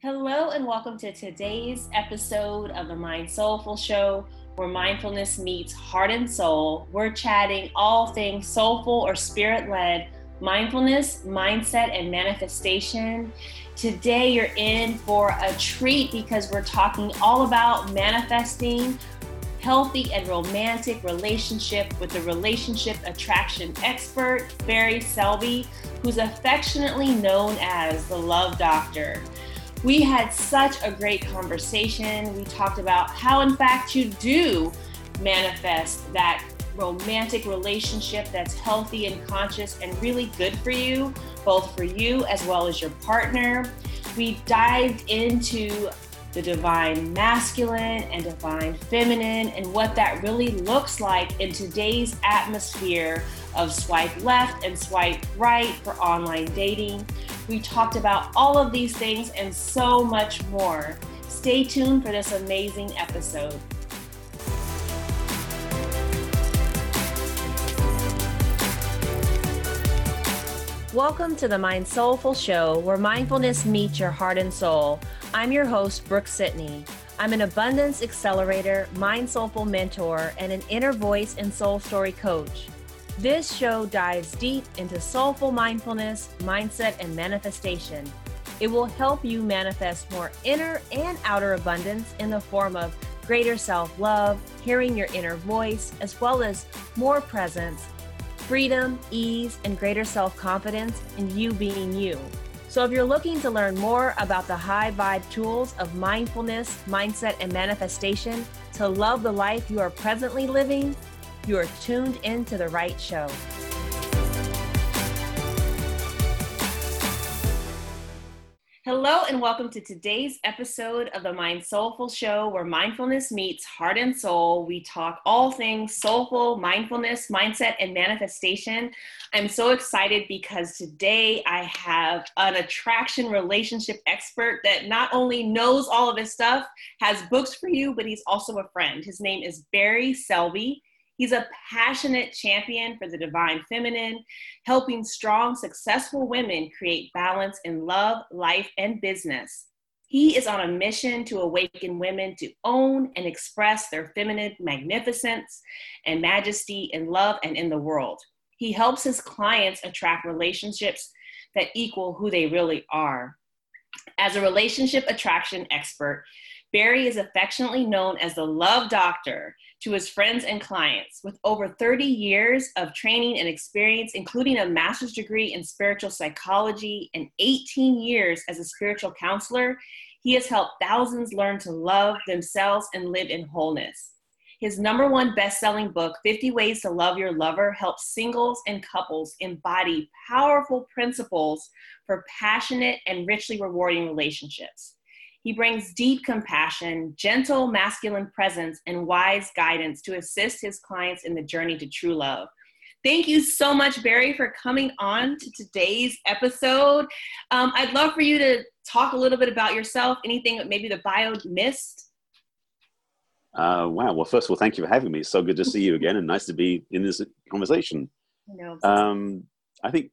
Hello, and welcome to today's episode of the Mind Soulful Show, where mindfulness meets heart and soul. We're chatting all things soulful or spirit led mindfulness, mindset, and manifestation. Today, you're in for a treat because we're talking all about manifesting healthy and romantic relationship with the relationship attraction expert, Barry Selby, who's affectionately known as the Love Doctor. We had such a great conversation. We talked about how, in fact, you do manifest that romantic relationship that's healthy and conscious and really good for you, both for you as well as your partner. We dived into the divine masculine and divine feminine and what that really looks like in today's atmosphere of swipe left and swipe right for online dating. We talked about all of these things and so much more. Stay tuned for this amazing episode. Welcome to the Mind Soulful Show, where mindfulness meets your heart and soul. I'm your host, Brooke Sidney. I'm an abundance accelerator, mind soulful mentor, and an inner voice and soul story coach. This show dives deep into soulful mindfulness, mindset, and manifestation. It will help you manifest more inner and outer abundance in the form of greater self love, hearing your inner voice, as well as more presence, freedom, ease, and greater self confidence in you being you. So, if you're looking to learn more about the high vibe tools of mindfulness, mindset, and manifestation to love the life you are presently living, you are tuned into the right show. Hello, and welcome to today's episode of the Mind Soulful Show, where mindfulness meets heart and soul. We talk all things soulful, mindfulness, mindset, and manifestation. I'm so excited because today I have an attraction relationship expert that not only knows all of his stuff, has books for you, but he's also a friend. His name is Barry Selby. He's a passionate champion for the divine feminine, helping strong, successful women create balance in love, life, and business. He is on a mission to awaken women to own and express their feminine magnificence and majesty in love and in the world. He helps his clients attract relationships that equal who they really are. As a relationship attraction expert, Barry is affectionately known as the Love Doctor to his friends and clients. With over 30 years of training and experience, including a master's degree in spiritual psychology and 18 years as a spiritual counselor, he has helped thousands learn to love themselves and live in wholeness. His number one best selling book, 50 Ways to Love Your Lover, helps singles and couples embody powerful principles for passionate and richly rewarding relationships. He brings deep compassion, gentle masculine presence, and wise guidance to assist his clients in the journey to true love. Thank you so much, Barry, for coming on to today's episode. Um, I'd love for you to talk a little bit about yourself, anything that maybe the bio missed. Uh, wow. Well, first of all, thank you for having me. It's so good to see you again and nice to be in this conversation. Um, I think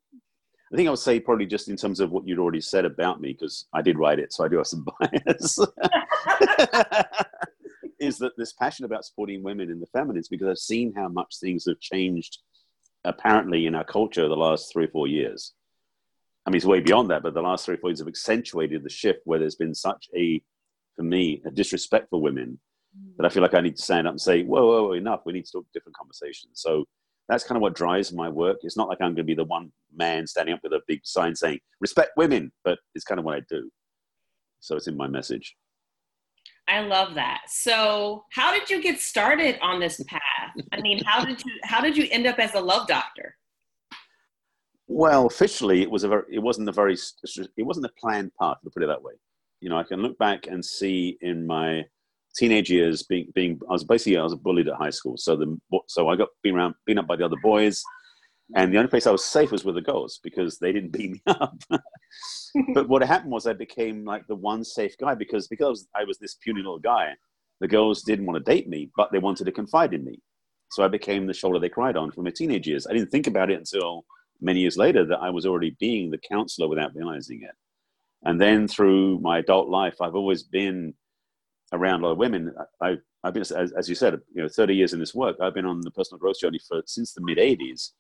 I think I would say probably just in terms of what you'd already said about me, because I did write it, so I do have some bias. is that this passion about supporting women in the feminines because I've seen how much things have changed apparently in our culture the last three or four years. I mean, it's way beyond that, but the last three or four years have accentuated the shift where there's been such a, for me, a disrespect for women mm. that I feel like I need to stand up and say, whoa, whoa, whoa enough. We need to talk different conversations. So that's kind of what drives my work. It's not like I'm going to be the one man standing up with a big sign saying respect women, but it's kind of what I do. So it's in my message. I love that. So, how did you get started on this path? I mean, how did you how did you end up as a love doctor? Well, officially, it was a very, it wasn't a very it wasn't a planned path to put it that way. You know, I can look back and see in my teenage years being being I was basically I was bullied at high school. So the so I got being around being up by the other boys, and the only place I was safe was with the girls because they didn't beat me up. but what happened was I became like the one safe guy because because I was this puny little guy. The girls didn't want to date me, but they wanted to confide in me. So I became the shoulder they cried on from my teenage years. I didn't think about it until many years later that I was already being the counselor without realizing it. And then through my adult life, I've always been around a lot of women. I, I've been, as, as, you said, you know, 30 years in this work. I've been on the personal growth journey for since the mid 80s.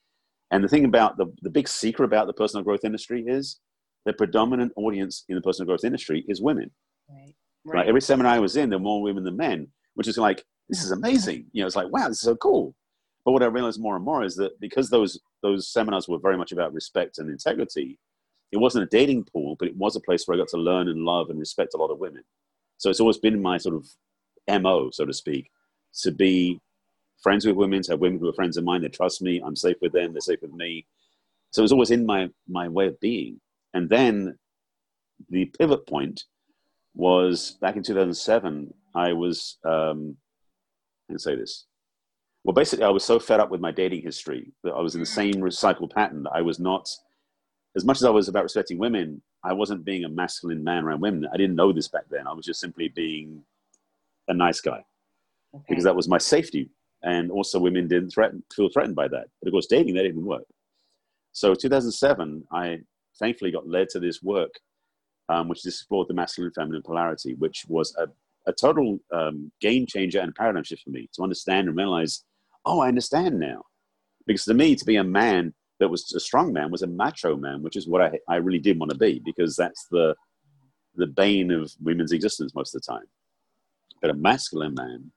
And the thing about the, the big secret about the personal growth industry is the predominant audience in the personal growth industry is women. Right. Right. Like every seminar I was in, there were more women than men, which is like, this is amazing. You know, it's like, wow, this is so cool. But what I realized more and more is that because those those seminars were very much about respect and integrity, it wasn't a dating pool, but it was a place where I got to learn and love and respect a lot of women. So it's always been my sort of mo, so to speak, to be friends with women, to have women who are friends of mine. that trust me. I'm safe with them. They're safe with me. So it was always in my my way of being. And then the pivot point was back in 2007. I was um, I can say this. Well, basically, I was so fed up with my dating history that I was in the mm. same recycled pattern. I was not, as much as I was about respecting women, I wasn't being a masculine man around women. I didn't know this back then. I was just simply being a nice guy okay. because that was my safety. And also, women didn't threaten, feel threatened by that. But of course, dating, that didn't work. So, 2007, I thankfully got led to this work, um, which explored the masculine and feminine polarity, which was a, a total um, game changer and paradigm shift for me to understand and realize oh, I understand now. Because to me, to be a man that was a strong man was a macho man, which is what I, I really did want to be, because that's the, the bane of women's existence most of the time. But a masculine man,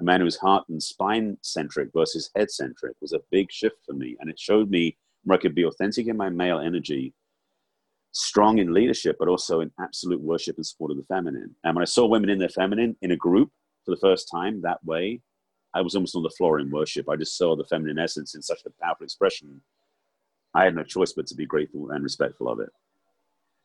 a man who was heart and spine centric versus head centric, was a big shift for me. And it showed me where I could be authentic in my male energy, strong in leadership, but also in absolute worship and support of the feminine. And when I saw women in their feminine in a group for the first time that way, I was almost on the floor in worship. I just saw the feminine essence in such a powerful expression. I had no choice but to be grateful and respectful of it.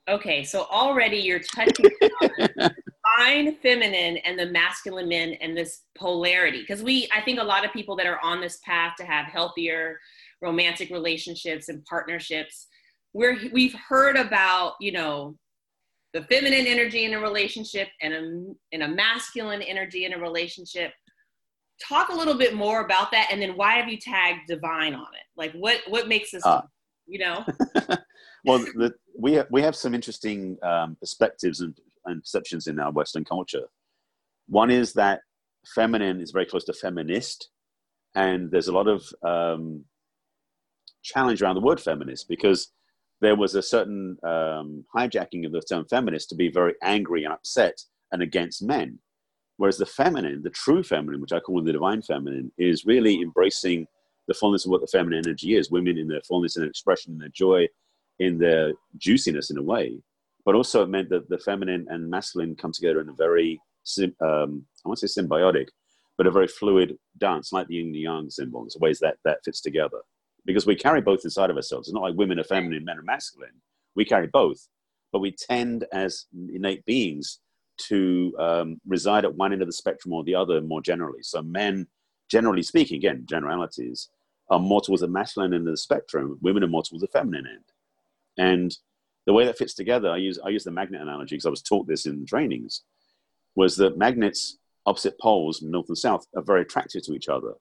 Okay, so already you're touching on divine feminine and the masculine men and this polarity. Because we, I think a lot of people that are on this path to have healthier romantic relationships and partnerships, we're, we've heard about, you know, the feminine energy in a relationship and a, and a masculine energy in a relationship talk a little bit more about that and then why have you tagged divine on it like what what makes this uh, you know? Well the, we have, we have some interesting um, perspectives and, and perceptions in our western culture. One is that feminine is very close to feminist and there's a lot of um, challenge around the word feminist because there was a certain um, hijacking of the term feminist to be very angry and upset and against men. Whereas the feminine, the true feminine, which I call the divine feminine, is really embracing the fullness of what the feminine energy is women in their fullness and expression, in their joy, in their juiciness in a way. But also, it meant that the feminine and masculine come together in a very, um, I won't say symbiotic, but a very fluid dance, like the yin and yang symbol. There's ways that that fits together. Because we carry both inside of ourselves. It's not like women are feminine, men are masculine. We carry both. But we tend, as innate beings, to um, reside at one end of the spectrum or the other more generally. So men, generally speaking, again, generalities, are more towards the masculine end of the spectrum. Women are more towards the feminine end. And the way that fits together, I use, I use the magnet analogy because I was taught this in trainings, was that magnets, opposite poles, north and south, are very attractive to each other.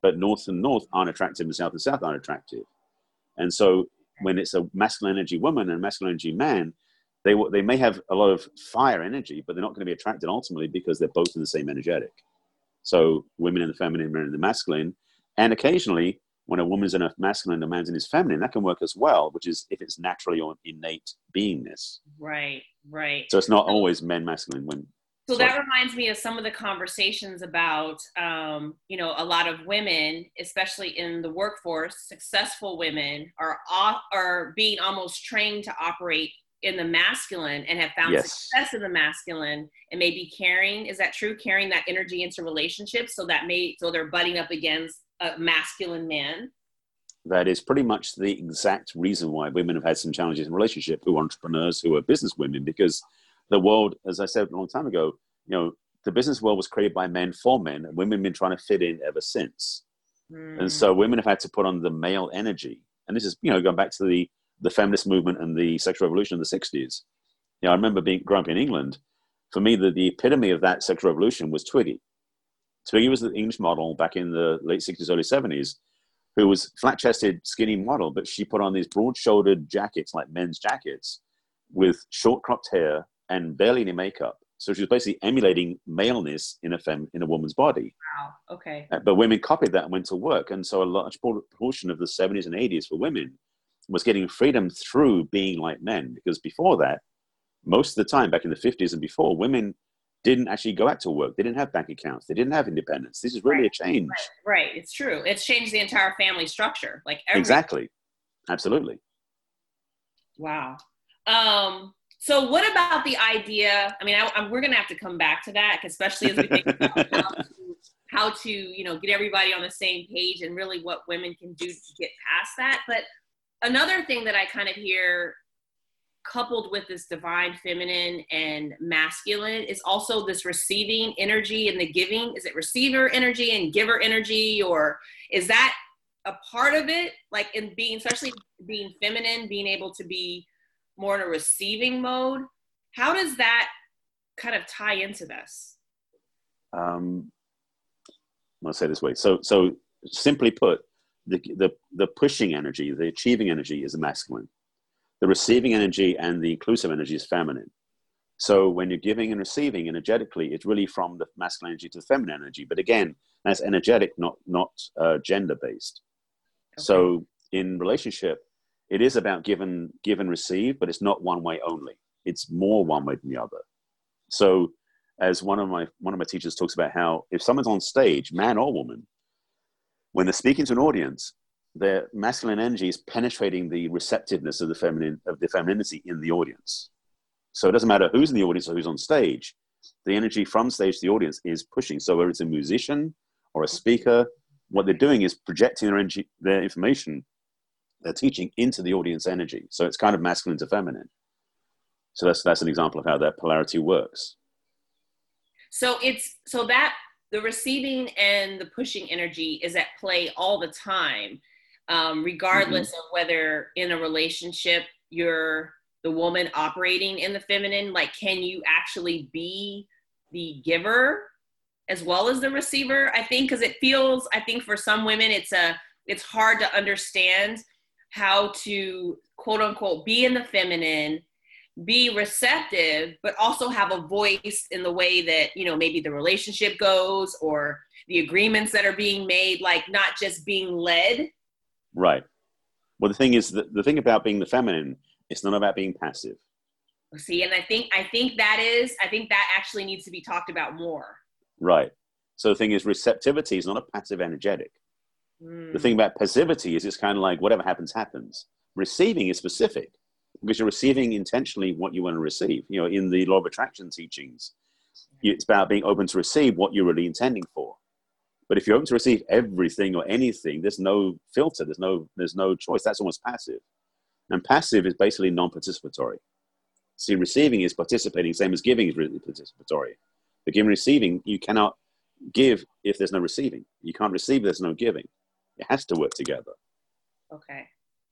But north and north aren't attractive and south and south aren't attractive. And so when it's a masculine energy woman and a masculine energy man, they, they may have a lot of fire energy, but they're not going to be attracted ultimately because they're both in the same energetic. So women in the feminine, men in the masculine. And occasionally, when a woman's in a masculine, a man's in his feminine, that can work as well, which is if it's naturally or innate beingness. Right, right. So it's not always men masculine when. So sorry. that reminds me of some of the conversations about, um, you know, a lot of women, especially in the workforce, successful women are off, are being almost trained to operate in the masculine and have found yes. success in the masculine and maybe carrying is that true carrying that energy into relationships so that may so they're butting up against a masculine man that is pretty much the exact reason why women have had some challenges in relationship who are entrepreneurs who are business women because the world as i said a long time ago you know the business world was created by men for men and women have been trying to fit in ever since mm. and so women have had to put on the male energy and this is you know going back to the the feminist movement and the sexual revolution in the 60s. You know, I remember being growing up in England. For me, the, the epitome of that sexual revolution was Twiggy. Twiggy was the English model back in the late 60s, early 70s, who was flat chested, skinny model, but she put on these broad shouldered jackets, like men's jackets, with short cropped hair and barely any makeup. So she was basically emulating maleness in a fem in a woman's body. Wow. Okay. Uh, But women copied that and went to work, and so a large por- portion of the 70s and 80s for women was getting freedom through being like men. Because before that, most of the time, back in the 50s and before, women didn't actually go out to work. They didn't have bank accounts. They didn't have independence. This is really a change. Right. Right. It's true. It's changed the entire family structure. Like every, Exactly. Absolutely. Wow. Um, so what about the idea? I mean, I, I'm, we're going to have to come back to that, especially as we think about how to, how to, you know, get everybody on the same page and really what women can do to get past that. But another thing that I kind of hear coupled with this divine feminine and masculine is also this receiving energy and the giving. Is it receiver energy and giver energy, or is that a part of it? Like in being, especially being feminine, being able to be more in a receiving mode. How does that kind of tie into this? um, I'll say it this way. So, so simply put, the, the, the pushing energy, the achieving energy is masculine. The receiving energy and the inclusive energy is feminine. So when you're giving and receiving energetically, it's really from the masculine energy to the feminine energy. But again, that's energetic, not, not uh, gender based. So in relationship, it is about give and, give and receive, but it's not one way only. It's more one way than the other. So as one of my one of my teachers talks about how if someone's on stage, man or woman, when they're speaking to an audience, their masculine energy is penetrating the receptiveness of the feminine of the femininity in the audience. So it doesn't matter who's in the audience or who's on stage, the energy from stage to the audience is pushing. So whether it's a musician or a speaker, what they're doing is projecting their energy, their information, they're teaching into the audience energy. So it's kind of masculine to feminine. So that's that's an example of how that polarity works. So it's so that the receiving and the pushing energy is at play all the time, um, regardless of whether in a relationship you're the woman operating in the feminine. Like, can you actually be the giver as well as the receiver? I think because it feels, I think for some women, it's a it's hard to understand how to quote unquote be in the feminine be receptive but also have a voice in the way that you know maybe the relationship goes or the agreements that are being made like not just being led Right. Well, the thing is, the, the thing about being the feminine, it's not about being passive. see and i think i think that is i think that actually needs to be talked about more Right. So the thing is, receptivity is not a passive energetic. Mm, The thing about passivity is it's kind of like whatever happens, happens. Receiving is specific because you're receiving intentionally what you want to receive. You know, in the law of attraction teachings, it's about being open to receive what you're really intending for. But if you're open to receive everything or anything, there's no filter. There's no there's no choice. That's almost passive. And passive is basically non-participatory. See, receiving is participating, same as giving is really participatory. But giving receiving, you cannot give if there's no receiving. You can't receive if there's no giving. It has to work together. okay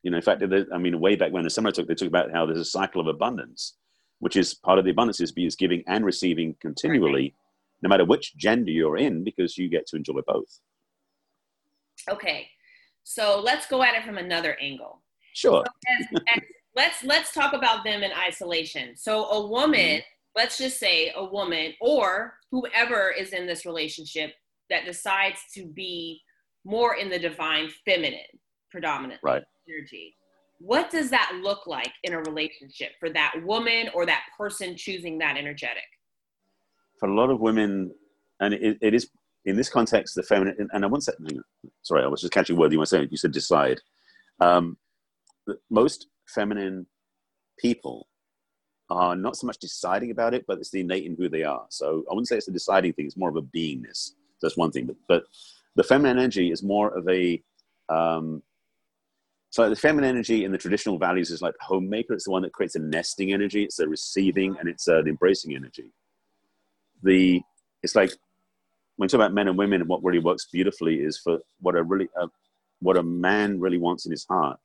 You know, in fact, I mean, way back when the seminar talk, they talk about how there's a cycle of abundance, which is part of the abundance is, is giving and receiving continually, no matter which gender you're in, because you get to enjoy both. okay so let's go at it from another angle Sure. as, as, let's let's talk about them in isolation. So a woman, Mm-hmm. let's just say a woman or whoever is in this relationship that decides to be more in the divine feminine predominantly Right. Energy. What does that look like in a relationship for that woman or that person choosing that energetic? For a lot of women, and it, it is in this context, the feminine, and I won't say, hang on. sorry, I was just catching a word you were saying. You said decide. Um, most feminine people are not so much deciding about it, but it's the innate in who they are. So I wouldn't say it's a deciding thing. It's more of a beingness. That's one thing. But, but the feminine energy is more of a, um, so the feminine energy in the traditional values is like the homemaker. It's the one that creates a nesting energy. It's a receiving and it's an embracing energy. The, it's like when you talk about men and women and what really works beautifully is for what a really, uh, what a man really wants in his heart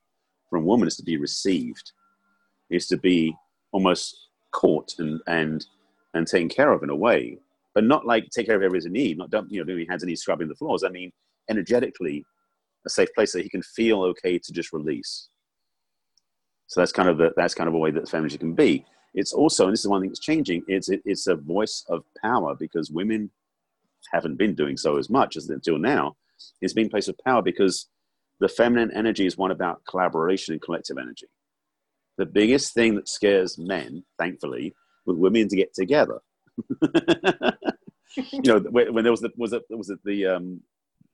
from a woman is to be received, is to be almost caught and and and taken care of in a way, but not like take care of every need, not you know doing hands and knees scrubbing the floors. I mean, energetically, a safe place that he can feel okay to just release. So that's kind of the, that's kind of a way that femininity can be. It's also, and this is one thing that's changing. It's it, it's a voice of power because women haven't been doing so as much as until now. It's been a place of power because the feminine energy is one about collaboration and collective energy. The biggest thing that scares men, thankfully, with women to get together. you know, when there was the was it was it the um,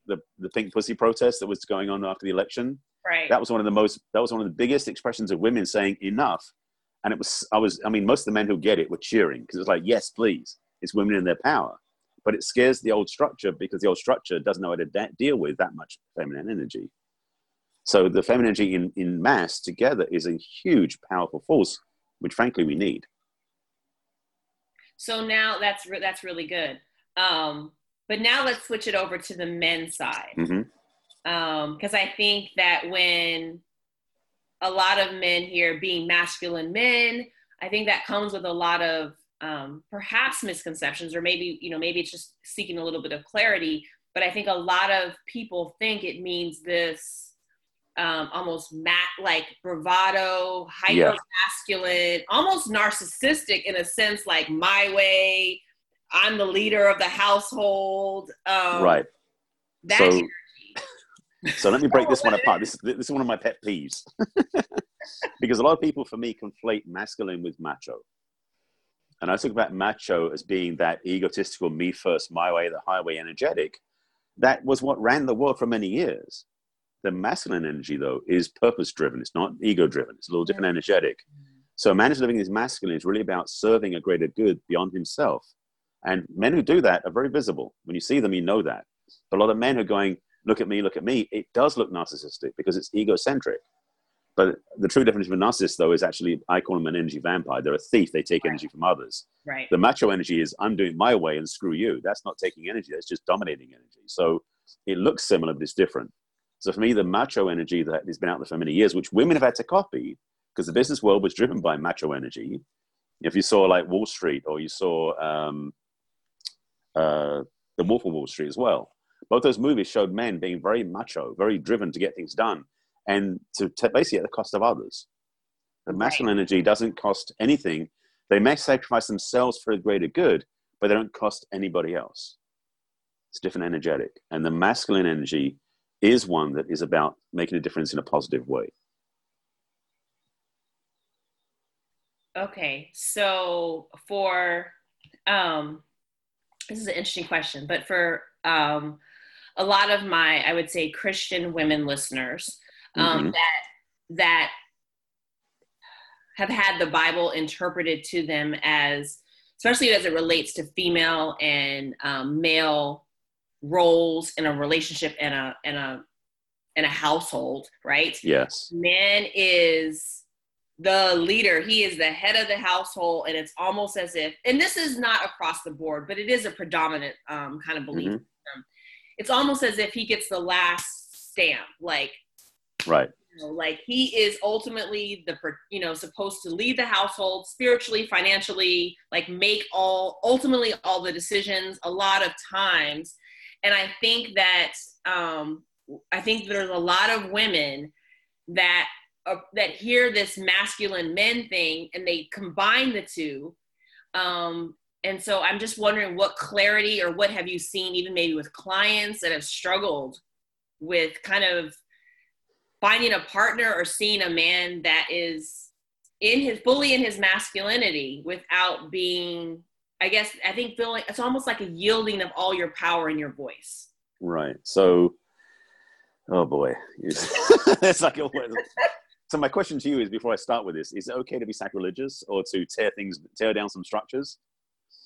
the the pink pussy protest that was going on after the election? Right. That was one of the most. That was one of the biggest expressions of women saying enough. And it was. I was. I mean, most of the men who get it were cheering because it's like, yes, please. It's women in their power. But it scares the old structure because the old structure doesn't know how to de- deal with that much feminine energy. So the feminine energy in, in mass together is a huge, powerful force, which frankly we need. So now that's re- that's really good. Um, but now let's switch it over to the men's side. Mm-hmm because um, I think that when a lot of men here being masculine men, I think that comes with a lot of um, perhaps misconceptions, or maybe you know maybe it's just seeking a little bit of clarity. But I think a lot of people think it means this um, almost mat like bravado, hyper masculine, yeah. almost narcissistic in a sense, like my way. I'm the leader of the household. Um, right. That so, so let me break this one apart. This, this is one of my pet peeves. because a lot of people, for me, conflate masculine with macho. And I talk about macho as being that egotistical, me first, my way, the highway energetic. That was what ran the world for many years. The masculine energy, though, is purpose driven. It's not ego driven. It's a little different energetic. So, a man who's living his masculine is really about serving a greater good beyond himself. And men who do that are very visible. When you see them, you know that. But a lot of men who are going, look at me, look at me, it does look narcissistic because it's egocentric. But the true definition of a narcissist, though, is actually I call them an energy vampire. They're a thief. They take right. energy from others. Right. The macho energy is I'm doing my way and screw you. That's not taking energy. That's just dominating energy. So it looks similar, but it's different. So for me, the macho energy that has been out there for many years, which women have had to copy, because the business world was driven by macho energy. If you saw like Wall Street, or you saw um, uh, the Wolf of Wall Street as well, both those movies showed men being very macho, very driven to get things done, and to t- basically at the cost of others. The masculine right. energy doesn't cost anything. They may sacrifice themselves for a greater good, but they don't cost anybody else. It's different energetic. And the masculine energy is one that is about making a difference in a positive way. Okay, so for um, this is an interesting question, but for um, a lot of my, I would say, Christian women listeners um, mm-hmm. that that have had the Bible interpreted to them as, especially as it relates to female and um, male roles in a relationship and a and a in a household, right? Yes. Man is the leader. He is the head of the household, and it's almost as if, and this is not across the board, but it is a predominant um, kind of belief. Mm-hmm it's almost as if he gets the last stamp like right you know, like he is ultimately the you know supposed to lead the household spiritually financially like make all ultimately all the decisions a lot of times and i think that um i think there's a lot of women that that hear this masculine men thing and they combine the two. Um and so i'm just wondering what clarity or what have you seen even maybe with clients that have struggled with kind of finding a partner or seeing a man that is in his fully in his masculinity without being i guess i think feeling it's almost like a yielding of all your power in your voice. Right. So oh boy. It's like a, so my question to you is before i start with this is it okay to be sacrilegious or to tear things tear down some structures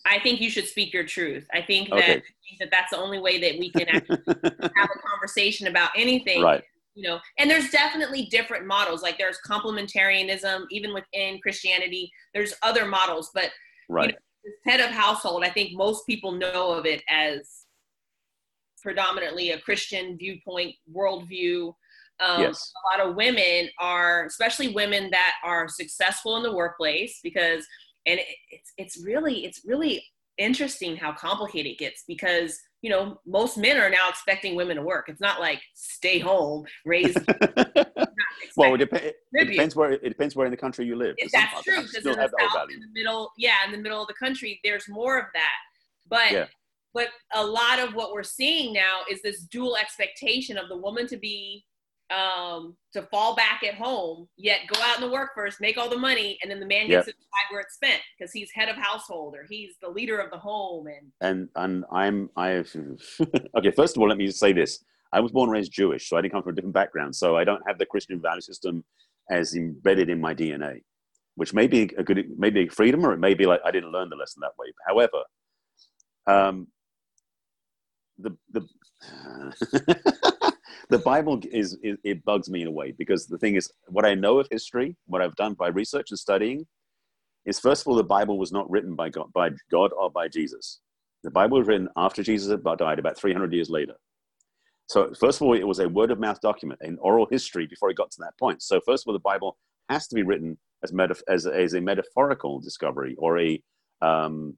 I think you should speak your truth. I think that okay. I think that that's the only way that we can actually have a conversation about anything. Right. You know, and there's definitely different models. Like there's complementarianism, even within Christianity. There's other models, but right. You know, head of household, I think most people know of it as predominantly a Christian viewpoint, worldview. Um, yes. A lot of women are, especially women that are successful in the workplace, because and it, it's it's really it's really interesting how complicated it gets because you know most men are now expecting women to work it's not like stay home raise. Well, it, dep- it depends where it depends where in the country you live. That's true because in the south, in the middle, yeah, in the middle of the country, there's more of that. But yeah. but a lot of what we're seeing now is this dual expectation of the woman to be um, to fall back at home, yet go out in the work first, make all the money, and then the man gets yep. to decide where it's spent because he's head of household or he's the leader of the home. And and and I'm I've okay. First of all, let me just say this: I was born and raised Jewish, so I didn't come from a different background, so I don't have the Christian value system as embedded in my DNA, which may be a good, maybe a freedom, or it may be like I didn't learn the lesson that way. However, um, the the the Bible is, is, it bugs me in a way because the thing is, what I know of history, what I've done by research and studying, is first of all, the Bible was not written by God, by God or by Jesus. The Bible was written after Jesus had died, about 300 years later. So first of all, it was a word of mouth document, an oral history before it got to that point. So first of all, the Bible has to be written as, metaf- as, as a metaphorical discovery or a um,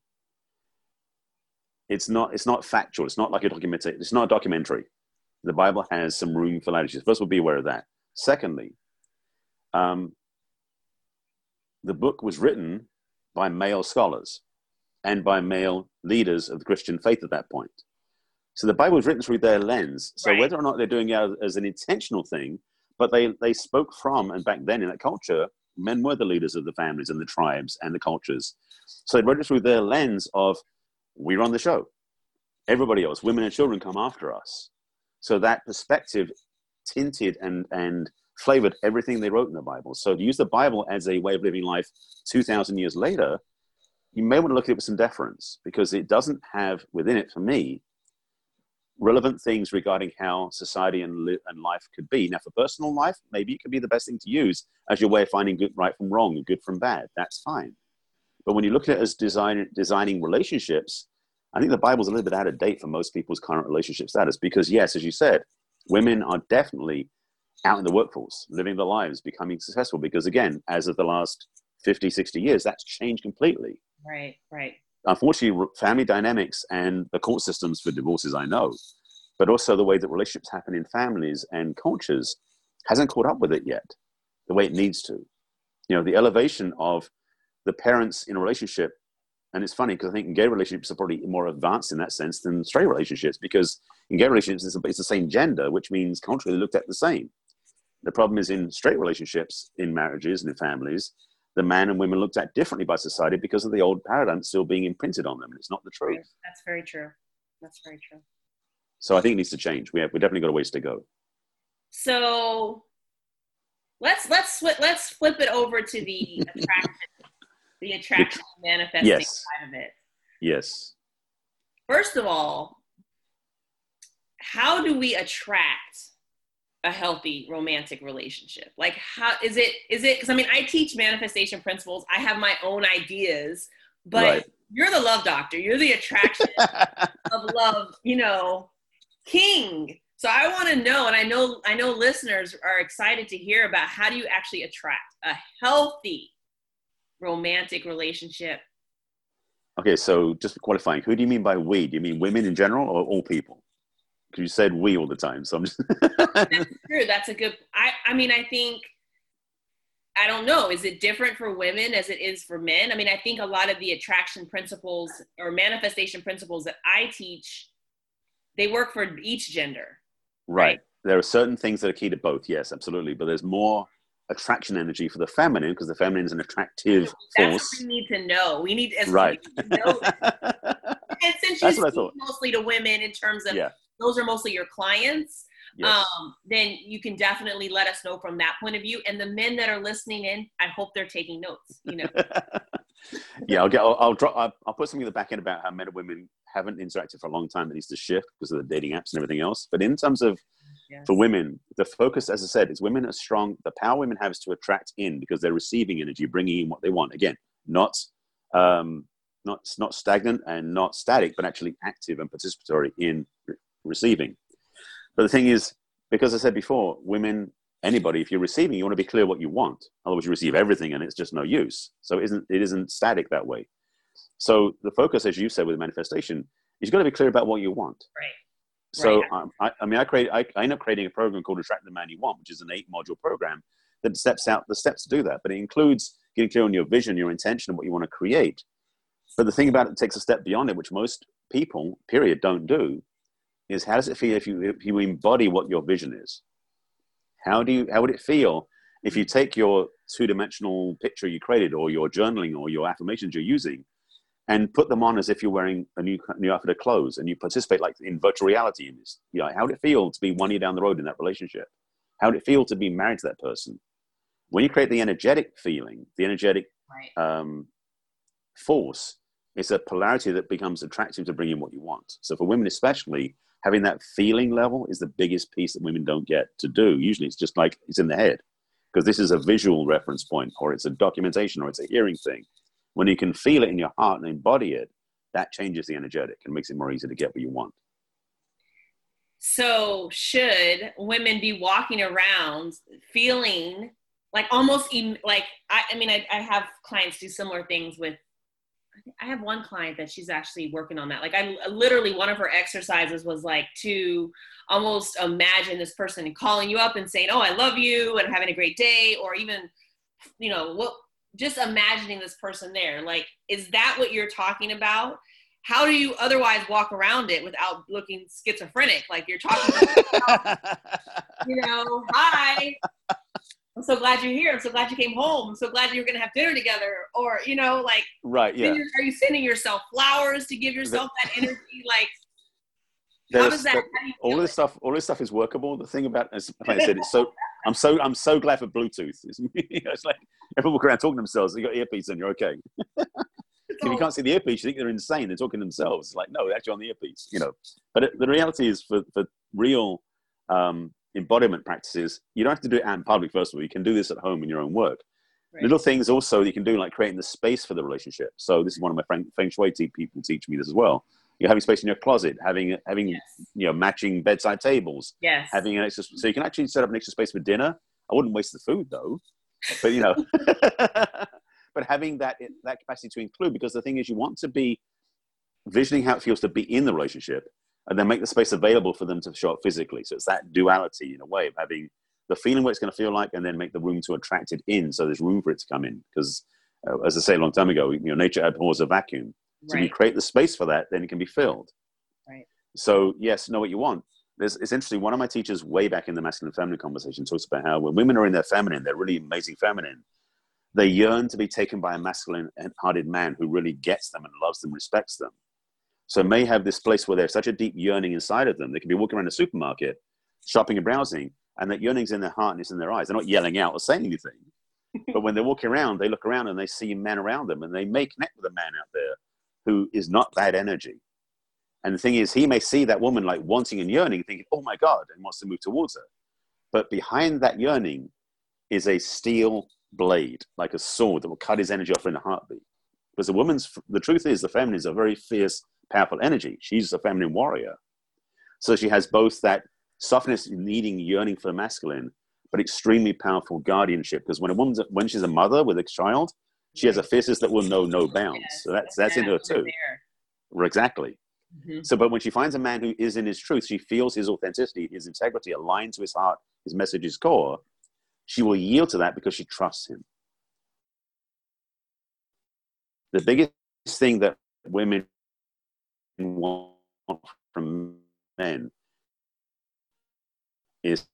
it's not it's not factual. It's not like a documentary. It's not a documentary the Bible has some room for latitude. First, we'll be aware of that. Secondly, um, the book was written by male scholars and by male leaders of the Christian faith at that point. So the Bible was written through their lens. So right. whether or not they're doing it as an intentional thing, but they, they spoke from, and back then in that culture, men were the leaders of the families and the tribes and the cultures. So they wrote it through their lens of, we run the show. Everybody else, women and children come after us. So that perspective tinted and, and flavored everything they wrote in the Bible. So to use the Bible as a way of living life 2,000 years later, you may want to look at it with some deference because it doesn't have within it, for me, relevant things regarding how society and, li- and life could be. Now, for personal life, maybe it could be the best thing to use as your way of finding good right from wrong good from bad. That's fine. But when you look at it as design, designing relationships, I think the Bible's a little bit out of date for most people's current relationship status because, yes, as you said, women are definitely out in the workforce, living their lives, becoming successful. Because, again, as of the last 50, 60 years, that's changed completely. Right, right. Unfortunately, family dynamics and the court systems for divorces, I know, but also the way that relationships happen in families and cultures hasn't caught up with it yet the way it needs to. You know, the elevation of the parents in a relationship and it's funny because I think gay relationships are probably more advanced in that sense than straight relationships because in gay relationships it's, it's the same gender, which means culturally looked at the same. The problem is in straight relationships, in marriages and in families, the man and women looked at differently by society because of the old paradigm still being imprinted on them. And it's not the truth. That's very true. That's very true. So I think it needs to change. We have we definitely got a ways to go. So let's let's let's flip it over to the attraction the attraction manifesting yes. side of it. Yes. First of all, how do we attract a healthy romantic relationship? Like how is it is it cuz I mean I teach manifestation principles. I have my own ideas, but right. you're the love doctor. You're the attraction of love, you know, king. So I want to know and I know I know listeners are excited to hear about how do you actually attract a healthy romantic relationship. Okay, so just qualifying, who do you mean by we? Do you mean women in general or all people? Because you said we all the time, so I'm just. That's true. That's a good. I I mean, I think. I don't know. Is it different for women as it is for men? I mean, I think a lot of the attraction principles or manifestation principles that I teach, they work for each gender. Right. right. There are certain things that are key to both. Yes, absolutely. But there's more attraction energy for the feminine because the feminine is an attractive That's force. What we need to know. We need as right. To know and since you speak mostly to women in terms of yeah. those are mostly your clients, yes. um, then you can definitely let us know from that point of view. And the men that are listening in, I hope they're taking notes. You know. yeah, I'll get. I'll, I'll drop. I'll, I'll, put something in the back end about how men and women haven't interacted for a long time. That needs to shift because of the dating apps and everything else. But in terms of yes. for women, the focus, as I said, is women are strong. The power women have is to attract in because they're receiving energy, bringing in what they want. Again, not um, not not stagnant and not static, but actually active and participatory in re- receiving. But the thing is, because I said before, women, anybody, if you're receiving, you want to be clear what you want. Otherwise, you receive everything and it's just no use. So it isn't it isn't static that way. So the focus, as you said, with manifestation, is you've got to be clear about what you want. Right. So right. um, I, I, mean, I create, I, I end up creating a program called Attract the Man You Want, which is an eight module program that steps out the steps to do that. But it includes getting clear on your vision, your intention, and what you want to create. But the thing about it takes a step beyond it, which most people, period, don't do, is how does it feel if you if you embody what your vision is? How do you how would it feel if you take your two-dimensional picture you created or your journaling or your affirmations you're using and put them on as if you're wearing a new new outfit of clothes and you participate like in virtual reality in this. You know how would it feel to be one year down the road in that relationship? How would it feel to be married to that person? When you create the energetic feeling the energetic right. um, force it's a polarity that becomes attractive to bring in what you want. So for women especially having that feeling level is the biggest piece that women don't get to do. Usually it's just like it's in the head because this is a visual reference point or it's a documentation or it's a hearing thing when you can feel it in your heart and embody it, that changes the energetic and makes it more easy to get what you want. So, should women be walking around feeling like almost like I, I mean, I, I have clients do similar things with. I have one client that she's actually working on that. Like, I literally one of her exercises was like to almost imagine this person calling you up and saying, "Oh, I love you," and having a great day, or even, you know, what just imagining this person there. Like is that what you're talking about? How do you otherwise walk around it without looking schizophrenic? Like you're talking about, you know hi i'm so glad you're here. I'm so glad you came home. I'm so glad you're gonna have dinner together. Or you know like right yeah. are you sending yourself flowers to give yourself that energy? Like how does that, all this stuff all this stuff is workable. The thing about as i said it's so i'm so i'm so glad for bluetooth. It's, it's like everyone walk around talking to themselves they got earpiece and you're okay. If you can't see the earpiece you think they're insane they're talking to themselves. It's like no they're actually on the earpiece you know. But it, the reality is for for real um, embodiment practices you don't have to do it out in public first of all. You can do this at home in your own work. Right. little things also you can do like creating the space for the relationship. So this is one of my feng, feng shui people teach me this as well you're having space in your closet, having having yes. you know matching bedside tables, yes, having an extra. So you can actually set up an extra space for dinner. I wouldn't waste the food though, but you know, but having that that capacity to include because the thing is, you want to be visioning how it feels to be in the relationship, and then make the space available for them to show up physically. So it's that duality in a way of having the feeling what it's going to feel like, and then make the room to attract it in. So there's room for it to come in because. Uh, as I say a long time ago, you know, nature abhors a vacuum. So right. you create the space for that, then it can be filled. Right. So yes, know what you want. There's, it's interesting. One of my teachers, way back in the masculine feminine conversation, talks about how when women are in their feminine, they're really amazing feminine. They yearn to be taken by a masculine-hearted man who really gets them and loves them, respects them. So may have this place where there's such a deep yearning inside of them. They can be walking around a supermarket, shopping and browsing, and that yearning's in their heart and it's in their eyes. They're not yelling out or saying anything. but when they're walking around, they look around and they see men around them, and they may connect with a man out there who is not that energy. And the thing is, he may see that woman like wanting and yearning, thinking, oh my God, and wants to move towards her. But behind that yearning is a steel blade, like a sword that will cut his energy off in a heartbeat. Because the woman's, the truth is, the feminine is a very fierce, powerful energy. She's a feminine warrior. So she has both that softness, needing, yearning for the masculine, but extremely powerful guardianship. Because when a woman's, when she's a mother with a child, she has a fierceness that will know no bounds. Yes, so that's that's in her too. Exactly. Mm-hmm. So, but when she finds a man who is in his truth, she feels his authenticity, his integrity aligned to his heart, his message, his core. She will yield to that because she trusts him. The biggest thing that women want from men is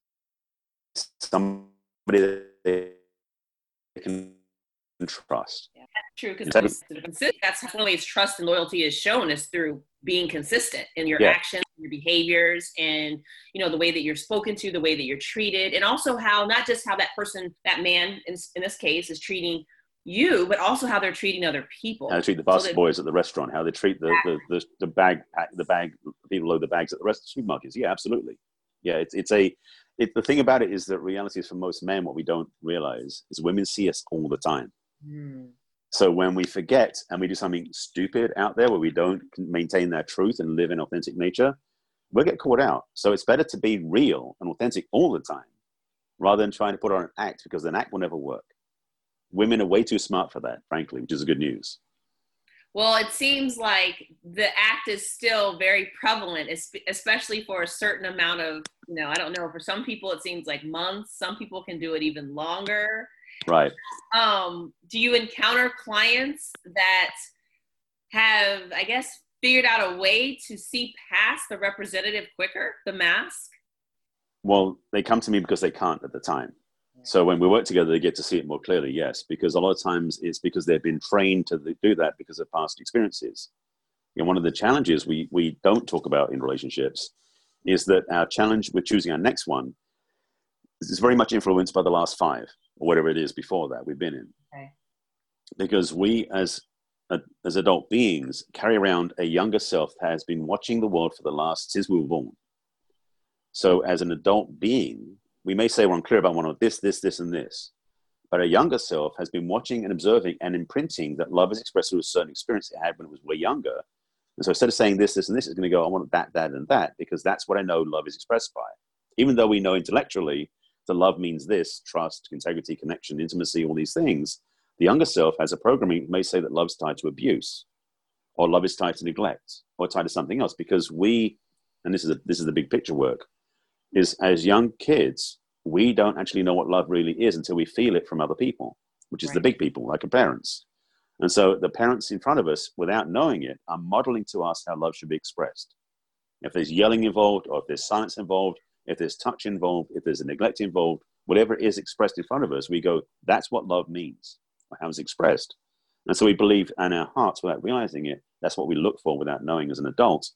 somebody that they can trust. Yeah, that's true because that's definitely its trust and loyalty is shown is through being consistent in your yeah. actions, your behaviors, and you know the way that you're spoken to, the way that you're treated, and also how not just how that person, that man in, in this case, is treating you, but also how they're treating other people. How they treat the bus so boys at the restaurant, how they treat the, the, the, the, bag, the bag, people load the bags at the rest of the supermarkets. Yeah, absolutely. Yeah, it's, it's a, it, the thing about it is that reality is for most men, what we don't realize is women see us all the time. Mm. So when we forget and we do something stupid out there where we don't maintain that truth and live in authentic nature, we'll get caught out. So it's better to be real and authentic all the time rather than trying to put on an act because an act will never work. Women are way too smart for that, frankly, which is good news. Well, it seems like the act is still very prevalent, especially for a certain amount of, you know, I don't know, for some people it seems like months, some people can do it even longer. Right. Um, do you encounter clients that have, I guess, figured out a way to see past the representative quicker, the mask? Well, they come to me because they can't at the time. So when we work together, they get to see it more clearly, yes, because a lot of times it's because they've been trained to do that because of past experiences. And one of the challenges we, we don't talk about in relationships is that our challenge with choosing our next one is very much influenced by the last five or whatever it is before that we've been in. Okay. Because we, as as adult beings, carry around a younger self that has been watching the world for the last since we were born. So, as an adult being, we may say we're unclear about one of this, this, this, and this. But our younger self has been watching and observing and imprinting that love is expressed through a certain experience it had when it was way younger. And so instead of saying this, this, and this, it's going to go, I want that, that, and that, because that's what I know love is expressed by. Even though we know intellectually that love means this trust, integrity, connection, intimacy, all these things, the younger self, as a programming, may say that love's tied to abuse, or love is tied to neglect, or tied to something else, because we, and this is, a, this is the big picture work, is as young kids, we don't actually know what love really is until we feel it from other people, which is right. the big people, like our parents. And so the parents in front of us, without knowing it, are modeling to us how love should be expressed. If there's yelling involved, or if there's silence involved, if there's touch involved, if there's a neglect involved, whatever is expressed in front of us, we go, that's what love means, or how it's expressed. And so we believe in our hearts without realizing it. That's what we look for without knowing as an adult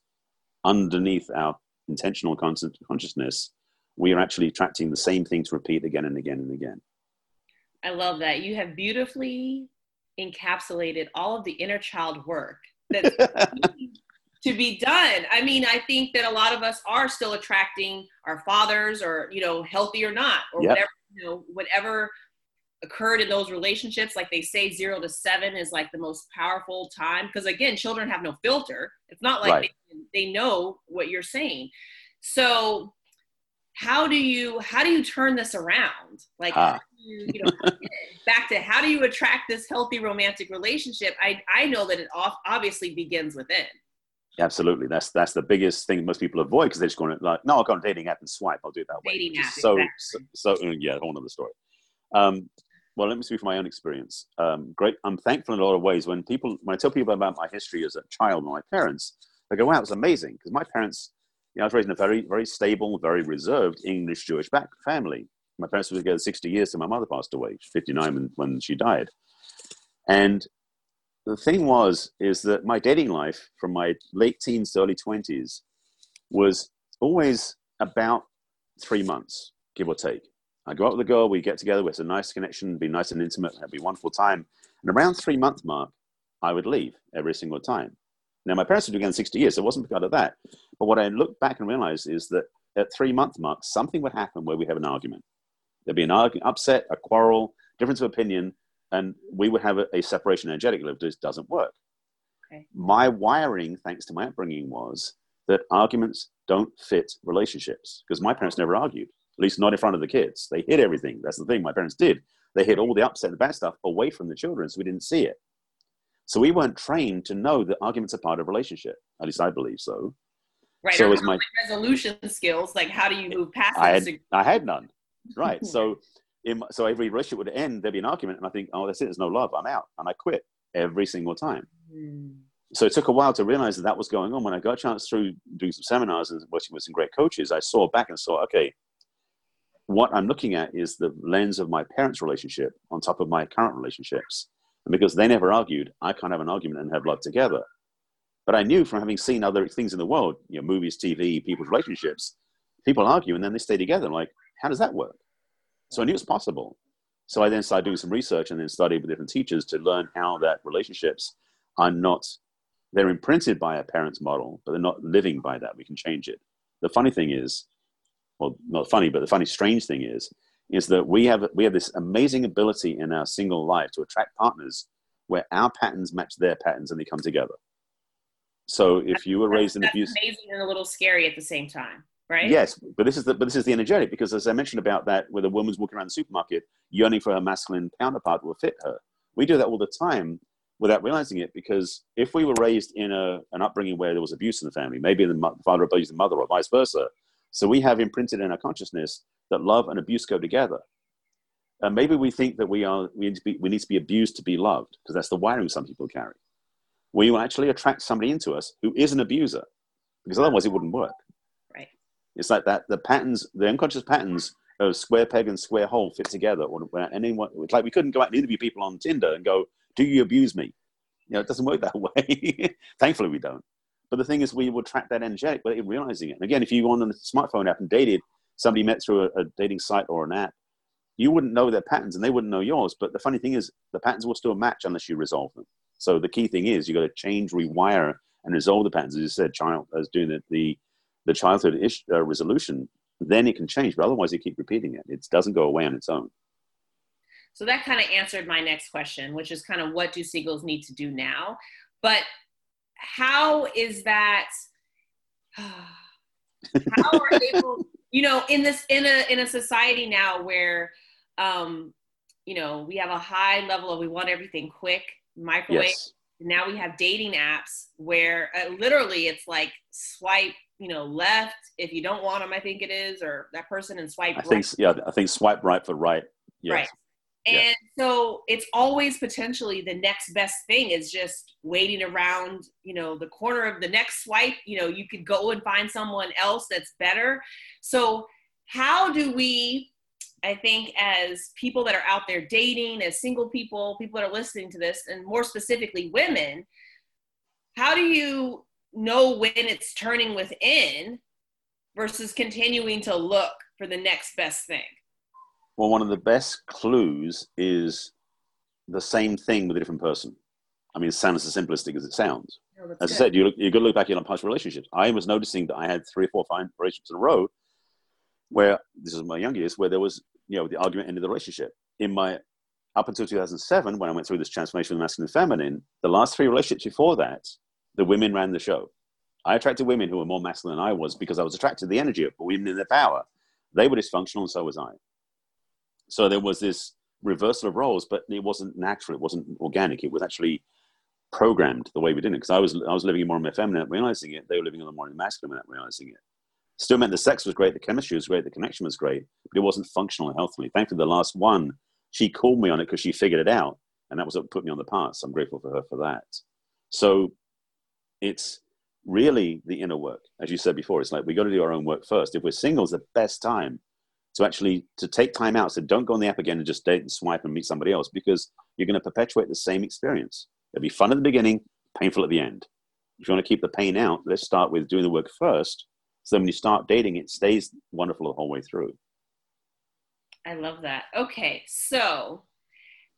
underneath our intentional conscious consciousness, we are actually attracting the same thing to repeat again and again and again. I love that. You have beautifully encapsulated all of the inner child work that's to be done. I mean, I think that a lot of us are still attracting our fathers or, you know, healthy or not, or yep. whatever, you know, whatever occurred in those relationships like they say zero to seven is like the most powerful time because again children have no filter. It's not like right. they, they know what you're saying. So how do you how do you turn this around? Like ah. you, you know back to how do you attract this healthy romantic relationship? I i know that it obviously begins within. Absolutely. That's that's the biggest thing most people avoid because they're just going to like no i'll go on dating app and swipe. I'll do it that way dating app, so, exactly. so so yeah whole another story. Um, well, let me speak from my own experience. Um, great. I'm thankful in a lot of ways. When people, when I tell people about my history as a child my parents, they go, "Wow, it was amazing." Because my parents, you know, I was raised in a very, very stable, very reserved English Jewish back family. My parents were together 60 years, so my mother passed away, 59 when, when she died. And the thing was, is that my dating life from my late teens to early 20s was always about three months, give or take. I go out with a girl, we get together, it's a nice connection, be nice and intimate, have a wonderful time. And around three month mark, I would leave every single time. Now, my parents were together 60 years, so it wasn't because of that. But what I look back and realize is that at three month mark, something would happen where we have an argument. There'd be an argument, upset, a quarrel, difference of opinion, and we would have a, a separation energetically if this doesn't work. Okay. My wiring, thanks to my upbringing, was that arguments don't fit relationships because my parents never argued at least not in front of the kids. They hid everything. That's the thing my parents did. They hid all the upset and bad stuff away from the children so we didn't see it. So we weren't trained to know that arguments are part of relationship. At least I believe so. Right. So as my resolution skills, like how do you move past? I had, I had none. Right. so, in, so every relationship would end. There'd be an argument, and I think, oh, that's it. There's no love. I'm out, and I quit every single time. Mm. So it took a while to realize that that was going on. When I got a chance through doing some seminars and working with some great coaches, I saw back and saw, okay, what I'm looking at is the lens of my parents' relationship on top of my current relationships. And because they never argued, I can't have an argument and have love together. But I knew from having seen other things in the world, you know, movies, TV, people's relationships, people argue and then they stay together. I'm like, how does that work? So I knew it's possible. So I then started doing some research and then studied with different teachers to learn how that relationships are not, they're imprinted by a parent's model, but they're not living by that. We can change it. The funny thing is, well, not funny, but the funny, strange thing is, is that we have we have this amazing ability in our single life to attract partners where our patterns match their patterns and they come together. So if you were raised in abuse, amazing and a little scary at the same time, right? Yes, but this is the but this is the energetic because as I mentioned about that, where the woman's walking around the supermarket yearning for her masculine counterpart will fit her. We do that all the time without realizing it because if we were raised in a, an upbringing where there was abuse in the family, maybe the father abused the mother or vice versa. So we have imprinted in our consciousness that love and abuse go together. And maybe we think that we, are, we, need to be, we need to be abused to be loved because that's the wiring some people carry. We will actually attract somebody into us who is an abuser because otherwise it wouldn't work. Right. It's like that the patterns, the unconscious patterns of square peg and square hole fit together. Or anyone, it's like we couldn't go out and interview people on Tinder and go, do you abuse me? You know, it doesn't work that way. Thankfully, we don't. But the thing is, we will track that energetic without realizing it. And again, if you go on a smartphone app and dated somebody met through a, a dating site or an app, you wouldn't know their patterns and they wouldn't know yours. But the funny thing is, the patterns will still match unless you resolve them. So the key thing is you've got to change, rewire, and resolve the patterns. As you said, child as doing the the, the childhood ish, uh, resolution, then it can change. But otherwise, you keep repeating it. It doesn't go away on its own. So that kind of answered my next question, which is kind of what do seagulls need to do now? But how is that? how are able, you know, in this in a in a society now where, um, you know, we have a high level of we want everything quick, microwave. Yes. Now we have dating apps where uh, literally it's like swipe, you know, left if you don't want them. I think it is, or that person and swipe. I right. think yeah, I think swipe right for right. Yes. Right. And yeah. so it's always potentially the next best thing is just waiting around, you know, the corner of the next swipe. You know, you could go and find someone else that's better. So, how do we, I think, as people that are out there dating, as single people, people that are listening to this, and more specifically women, how do you know when it's turning within versus continuing to look for the next best thing? Well, one of the best clues is the same thing with a different person. I mean, it sounds as simplistic as it sounds. As good. I said, you look, you got to look back in on past relationships. I was noticing that I had three or four fine relationships in a row where this is my young years, where there was, you know, the argument ended the relationship. In my up until 2007, when I went through this transformation of masculine and feminine, the last three relationships before that, the women ran the show. I attracted women who were more masculine than I was because I was attracted to the energy of women in their power. They were dysfunctional, and so was I. So there was this reversal of roles, but it wasn't natural. It wasn't organic. It was actually programmed the way we did it. Because I was I was living in more in my feminine, realizing it. They were living in more in the masculine, realizing it. Still meant the sex was great, the chemistry was great, the connection was great, but it wasn't functional and healthily. Thankfully, the last one, she called me on it because she figured it out, and that was what put me on the path. So I'm grateful for her for that. So it's really the inner work, as you said before. It's like we got to do our own work first. If we're single, it's the best time to actually to take time out. So don't go on the app again and just date and swipe and meet somebody else because you're going to perpetuate the same experience. It'll be fun at the beginning, painful at the end. If you want to keep the pain out, let's start with doing the work first. So when you start dating, it stays wonderful the whole way through. I love that. Okay, so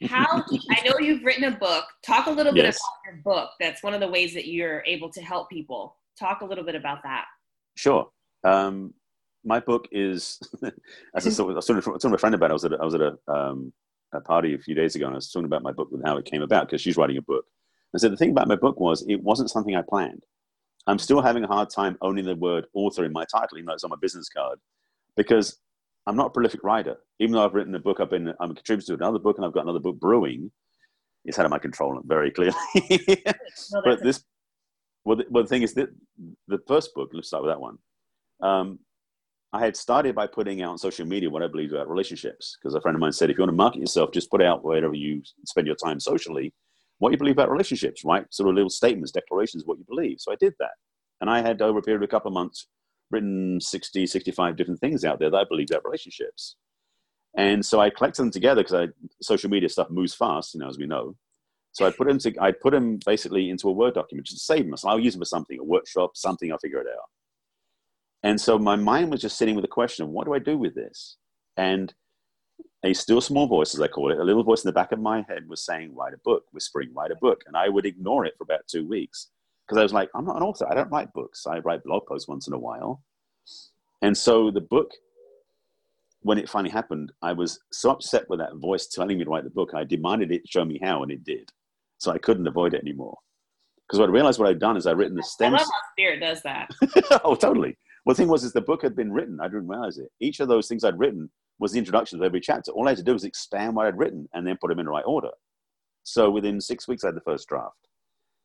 how I know you've written a book. Talk a little bit yes. about your book. That's one of the ways that you're able to help people. Talk a little bit about that. Sure. Um, my book is, as I, was talking to a friend about it. I was at a, I was at a, um, a party a few days ago and I was talking about my book and how it came about because she's writing a book. I said the thing about my book was it wasn't something I planned. I'm still having a hard time owning the word author in my title, even though it's on my business card, because I'm not a prolific writer. Even though I've written a book, I've been I'm a contributor to another book, and I've got another book brewing. It's out of my control very clearly. no, but this, well the, well, the thing is that the first book. Let's start with that one. Um, I had started by putting out on social media what I believe about relationships. Because a friend of mine said, if you want to market yourself, just put out wherever you spend your time socially, what you believe about relationships, right? Sort of little statements, declarations, what you believe. So I did that. And I had, over a period of a couple of months, written 60, 65 different things out there that I believe about relationships. And so I collected them together because social media stuff moves fast, you know, as we know. So I put them to, I put them basically into a Word document just to save them. So I'll use them for something, a workshop, something, I'll figure it out. And so my mind was just sitting with the question of what do I do with this? And a still small voice, as I call it, a little voice in the back of my head was saying, write a book, whispering, write a book. And I would ignore it for about two weeks because I was like, I'm not an author. I don't write books. I write blog posts once in a while. And so the book, when it finally happened, I was so upset with that voice telling me to write the book. I demanded it show me how, and it did. So I couldn't avoid it anymore. Because what I realized what I'd done is I'd written the stems. I love how spirit does that. oh, totally. Well, the thing was, is the book had been written. I didn't realize it. Each of those things I'd written was the introduction of every chapter. All I had to do was expand what I'd written and then put them in the right order. So within six weeks, I had the first draft.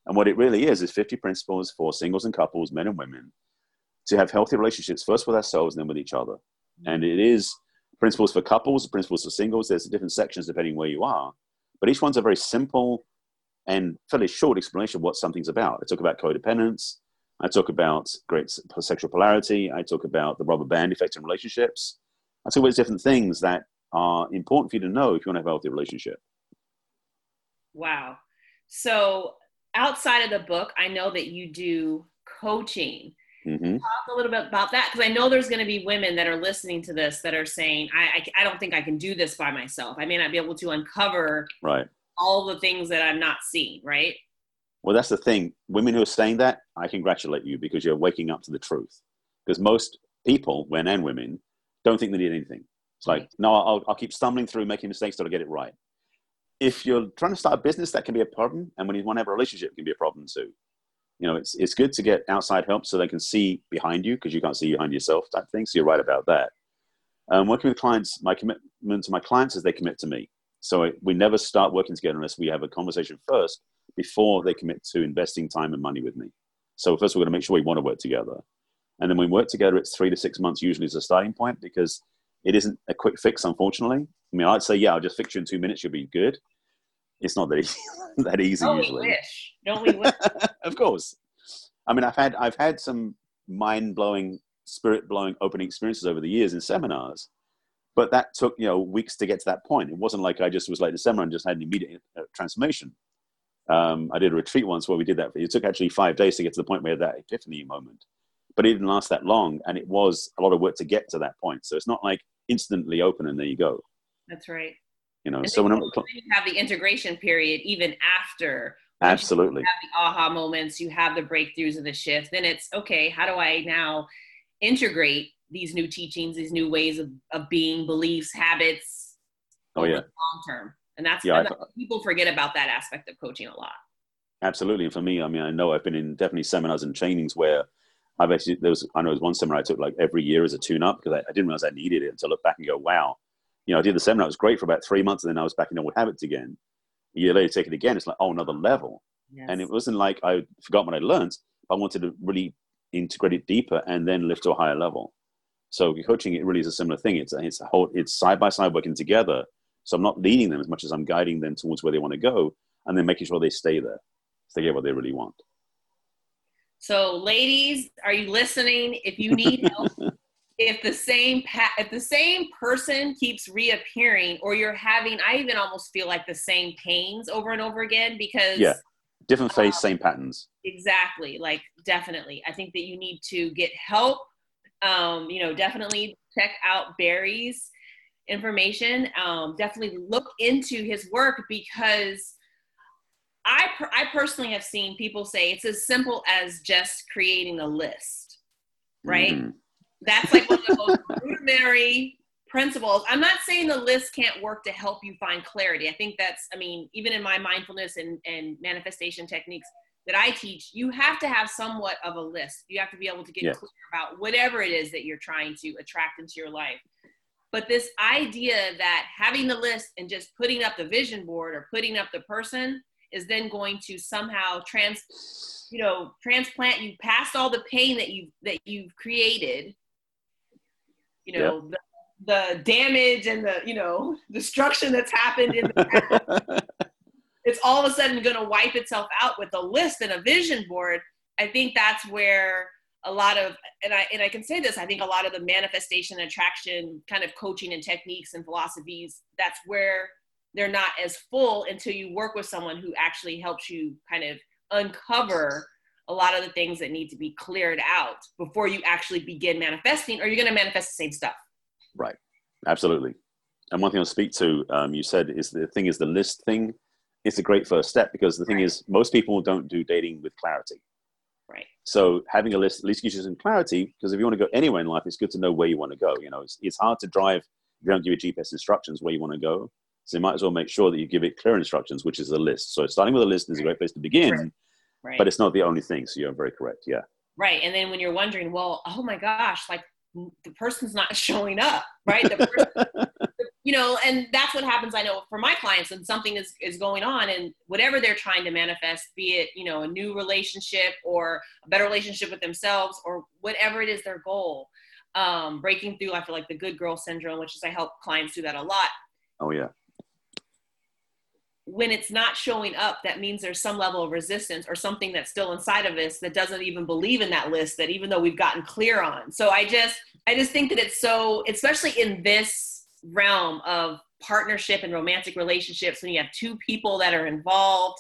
And what it really is is 50 principles for singles and couples, men and women, to have healthy relationships first with ourselves and then with each other. Mm. And it is principles for couples, principles for singles. There's different sections depending where you are, but each one's a very simple and fairly short explanation of what something's about. I talk about codependence. I talk about great sexual polarity. I talk about the rubber band effect in relationships. I talk about different things that are important for you to know if you want to have a healthy relationship. Wow. So outside of the book, I know that you do coaching. Mm-hmm. Talk a little bit about that because I know there's going to be women that are listening to this that are saying, I, I, I, don't think I can do this by myself. I may not be able to uncover right. all the things that I'm not seeing, right? Well, that's the thing. Women who are saying that, I congratulate you because you're waking up to the truth. Because most people, men and women, don't think they need anything. It's like, no, I'll, I'll keep stumbling through, making mistakes till I get it right. If you're trying to start a business, that can be a problem. And when you want to have a relationship, it can be a problem too you know, it's, it's good to get outside help so they can see behind you because you can't see behind yourself type thing. So you're right about that. Um, working with clients, my commitment to my clients is they commit to me. So we never start working together unless we have a conversation first before they commit to investing time and money with me. So first we're going to make sure we want to work together. And then when we work together, it's three to six months usually as a starting point because it isn't a quick fix, unfortunately. I mean, I'd say, yeah, I'll just fix you in two minutes, you'll be good it's not that easy. that easy Don't usually. We wish. Don't we wish? of course. I mean, I've had I've had some mind blowing, spirit blowing opening experiences over the years in seminars, but that took you know weeks to get to that point. It wasn't like I just was like the seminar and just had an immediate uh, transformation. Um, I did a retreat once where we did that. It took actually five days to get to the point where that epiphany moment, but it didn't last that long, and it was a lot of work to get to that point. So it's not like instantly open and there you go. That's right you know and so when you have the integration period even after absolutely you have the aha moments you have the breakthroughs of the shift then it's okay how do i now integrate these new teachings these new ways of, of being beliefs habits oh yeah long term and that's, yeah, people forget about that aspect of coaching a lot absolutely and for me i mean i know i've been in definitely seminars and trainings where i've actually there was i know there was one seminar i took like every year as a tune up because I, I didn't realize i needed it until I look back and go wow you know, I did the seminar. It was great for about three months, and then I was back in old habits again. A year later, take it again. It's like, oh, another level. Yes. And it wasn't like I forgot what I learned, but I wanted to really integrate it deeper and then lift to a higher level. So coaching, it really is a similar thing. It's it's a whole, it's side by side working together. So I'm not leading them as much as I'm guiding them towards where they want to go, and then making sure they stay there, so they get what they really want. So, ladies, are you listening? If you need help if the same pa- if the same person keeps reappearing or you're having i even almost feel like the same pains over and over again because yeah different face um, same patterns exactly like definitely i think that you need to get help um, you know definitely check out barry's information um, definitely look into his work because I, per- I personally have seen people say it's as simple as just creating a list right mm that's like one of the most rudimentary principles. I'm not saying the list can't work to help you find clarity. I think that's, I mean, even in my mindfulness and, and manifestation techniques that I teach, you have to have somewhat of a list. You have to be able to get yes. clear about whatever it is that you're trying to attract into your life. But this idea that having the list and just putting up the vision board or putting up the person is then going to somehow trans you know transplant you past all the pain that you that you've created you know, yep. the, the, damage and the, you know, destruction that's happened in the past. it's all of a sudden going to wipe itself out with a list and a vision board. I think that's where a lot of and I and I can say this, I think a lot of the manifestation attraction kind of coaching and techniques and philosophies, that's where they're not as full until you work with someone who actually helps you kind of uncover a lot of the things that need to be cleared out before you actually begin manifesting, or you're going to manifest the same stuff. Right. Absolutely. And one thing I'll speak to, um, you said, is the thing is the list thing. It's a great first step because the thing right. is, most people don't do dating with clarity. Right. So having a list at least gives you some clarity because if you want to go anywhere in life, it's good to know where you want to go. You know, it's, it's hard to drive if you don't give your GPS instructions where you want to go. So you might as well make sure that you give it clear instructions, which is a list. So starting with a list is a great place to begin. Right. Right. But it's not the only thing. So you're very correct. Yeah. Right. And then when you're wondering, well, oh my gosh, like the person's not showing up, right? The, person, you know, and that's what happens. I know for my clients, when something is is going on, and whatever they're trying to manifest, be it you know a new relationship or a better relationship with themselves, or whatever it is their goal, um, breaking through. I feel like the good girl syndrome, which is I help clients do that a lot. Oh yeah. When it's not showing up, that means there's some level of resistance or something that's still inside of us that doesn't even believe in that list. That even though we've gotten clear on, so I just I just think that it's so, especially in this realm of partnership and romantic relationships when you have two people that are involved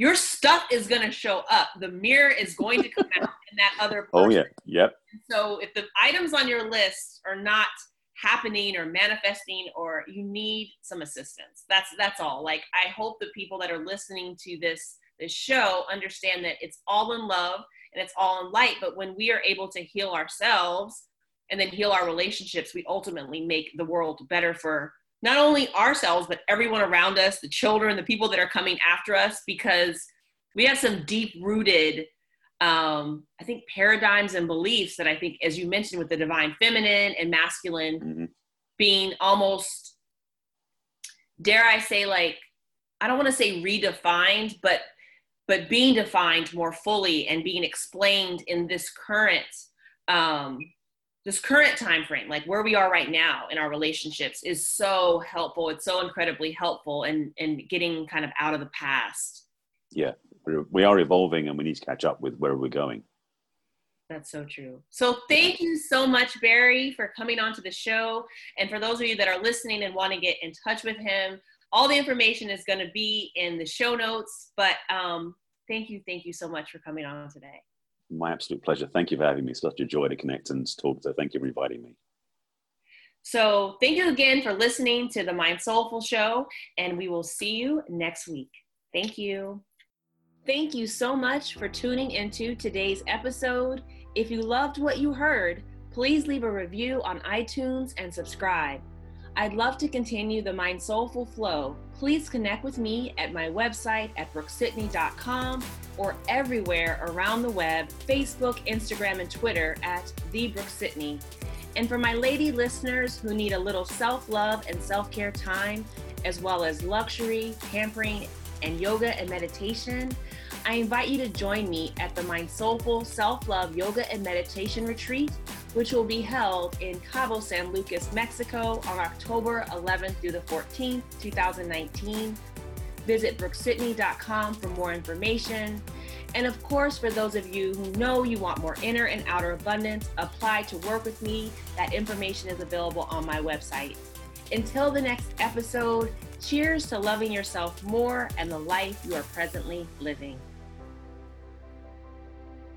your stuff is going to show up. The mirror is going to come out in that other oh, person. oh yeah. Yep. So if the items on your list are not happening or manifesting or you need some assistance that's that's all. Like i hope the people that are listening to this this show understand that it's all in love and it's all in light but when we are able to heal ourselves and then heal our relationships, we ultimately make the world better for not only ourselves, but everyone around us, the children, the people that are coming after us, because we have some deep rooted, um, I think, paradigms and beliefs that I think, as you mentioned, with the divine feminine and masculine mm-hmm. being almost, dare I say, like, I don't want to say redefined, but but being defined more fully and being explained in this current um, this current time frame like where we are right now in our relationships is so helpful. It's so incredibly helpful in in getting kind of out of the past. Yeah we are evolving and we need to catch up with where we're going. That's so true. So thank you so much barry for coming on to the show. And for those of you that are listening and want to get in touch with him all the information is going to be in the show notes. But um, thank you thank you so much for coming on today my absolute pleasure. Thank you for having me. It's such a joy to connect and talk. So thank you for inviting me. So thank you again for listening to the MindSoulful Show, and we will see you next week. Thank you. Thank you so much for tuning into today's episode. If you loved what you heard, please leave a review on iTunes and subscribe. I'd love to continue the MindSoulful flow. Please connect with me at my website at brookesidney.com or everywhere around the web Facebook, Instagram, and Twitter at the Brooke. And for my lady listeners who need a little self love and self care time, as well as luxury, pampering, and yoga and meditation, I invite you to join me at the MindSoulful Self Love Yoga and Meditation Retreat which will be held in Cabo San Lucas, Mexico on October 11th through the 14th, 2019. Visit brookesidney.com for more information. And of course, for those of you who know you want more inner and outer abundance, apply to work with me. That information is available on my website. Until the next episode, cheers to loving yourself more and the life you are presently living.